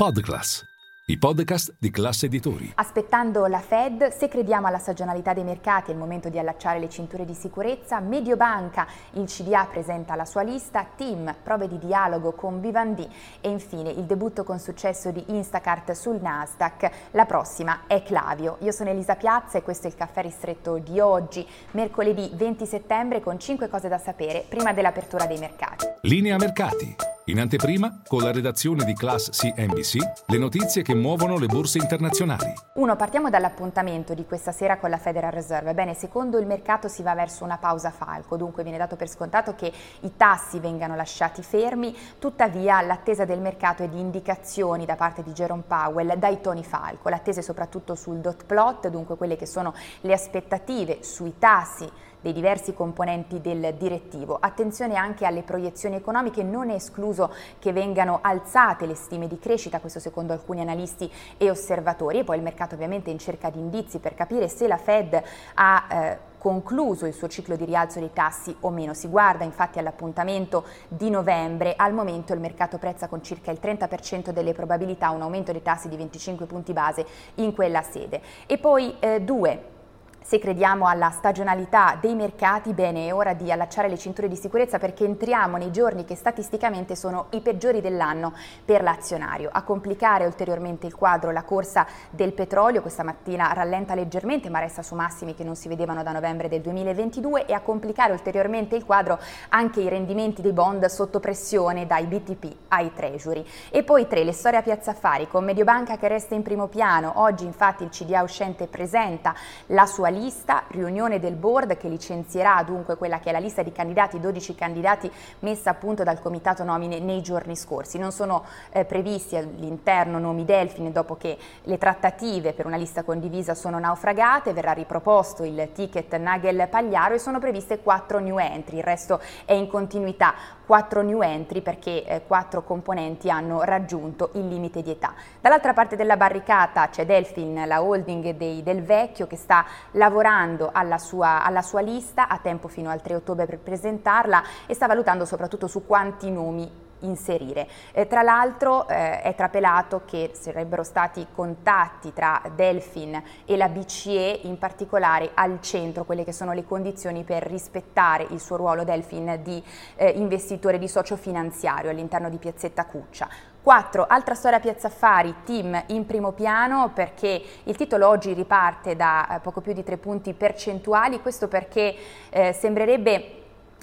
Podclass, i podcast di classe editori. Aspettando la Fed, se crediamo alla stagionalità dei mercati è il momento di allacciare le cinture di sicurezza. Mediobanca, il CDA presenta la sua lista, Team, prove di dialogo con Vivendi e infine il debutto con successo di Instacart sul Nasdaq. La prossima è Clavio. Io sono Elisa Piazza e questo è il caffè ristretto di oggi, mercoledì 20 settembre con 5 cose da sapere prima dell'apertura dei mercati. Linea mercati. In anteprima, con la redazione di Class CNBC, le notizie che muovono le borse internazionali. Uno, partiamo dall'appuntamento di questa sera con la Federal Reserve. Bene, secondo il mercato si va verso una pausa falco, dunque viene dato per scontato che i tassi vengano lasciati fermi, tuttavia l'attesa del mercato è di indicazioni da parte di Jerome Powell dai toni falco, l'attesa è soprattutto sul dot plot, dunque quelle che sono le aspettative sui tassi dei diversi componenti del direttivo. Attenzione anche alle proiezioni economiche, non è escluso che vengano alzate le stime di crescita, questo secondo alcuni analisti e osservatori, e poi il mercato ovviamente è in cerca di indizi per capire se la Fed ha eh, concluso il suo ciclo di rialzo dei tassi o meno. Si guarda infatti all'appuntamento di novembre, al momento il mercato prezza con circa il 30% delle probabilità un aumento dei tassi di 25 punti base in quella sede. E poi eh, due se crediamo alla stagionalità dei mercati, bene, è ora di allacciare le cinture di sicurezza perché entriamo nei giorni che statisticamente sono i peggiori dell'anno per l'azionario. A complicare ulteriormente il quadro la corsa del petrolio, questa mattina rallenta leggermente ma resta su massimi che non si vedevano da novembre del 2022 e a complicare ulteriormente il quadro anche i rendimenti dei bond sotto pressione dai BTP ai treasury. E poi tre, le storie a Piazza Affari con Mediobanca che resta in primo piano. Oggi infatti il CDA uscente presenta la sua lista, riunione del board che licenzierà dunque quella che è la lista di candidati, 12 candidati messa appunto dal comitato nomine nei giorni scorsi. Non sono eh, previsti all'interno nomi Delfine dopo che le trattative per una lista condivisa sono naufragate, verrà riproposto il ticket Nagel Pagliaro e sono previste quattro new entry, il resto è in continuità, quattro new entry perché eh, quattro componenti hanno raggiunto il limite di età. Dall'altra parte della barricata c'è Delfin, la holding dei, del vecchio che sta lavorando alla sua, alla sua lista, ha tempo fino al 3 ottobre per presentarla e sta valutando soprattutto su quanti nomi inserire. Eh, tra l'altro eh, è trapelato che sarebbero stati contatti tra Delfin e la BCE, in particolare al centro quelle che sono le condizioni per rispettare il suo ruolo Delfin di eh, investitore di socio finanziario all'interno di Piazzetta Cuccia. 4. Altra storia Piazza Affari, team in primo piano perché il titolo oggi riparte da eh, poco più di 3 punti percentuali, questo perché eh, sembrerebbe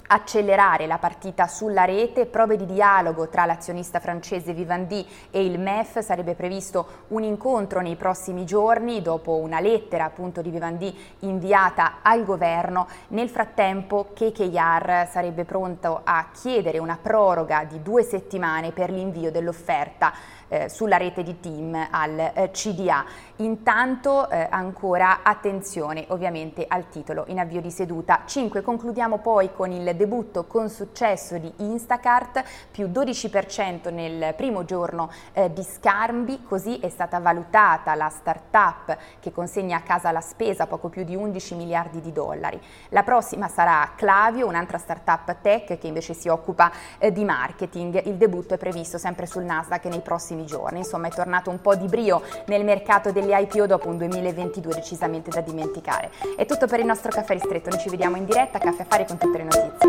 accelerare la partita sulla rete, prove di dialogo tra l'azionista francese Vivendi e il MEF, sarebbe previsto un incontro nei prossimi giorni dopo una lettera appunto di Vivendi inviata al governo. Nel frattempo KKR sarebbe pronto a chiedere una proroga di due settimane per l'invio dell'offerta eh, sulla rete di team al eh, CDA. Intanto eh, ancora attenzione ovviamente al titolo in avvio di seduta. 5. Concludiamo poi con il debutto con successo di Instacart, più 12% nel primo giorno eh, di scambi, così è stata valutata la startup che consegna a casa la spesa poco più di 11 miliardi di dollari. La prossima sarà Clavio, un'altra startup tech che invece si occupa eh, di marketing. Il debutto è previsto sempre sul Nasdaq nei prossimi giorni. Insomma, è tornato un po' di brio nel mercato delle IPO dopo un 2022 decisamente da dimenticare. È tutto per il nostro caffè ristretto, noi ci vediamo in diretta a Caffè Affari con tutte le notizie.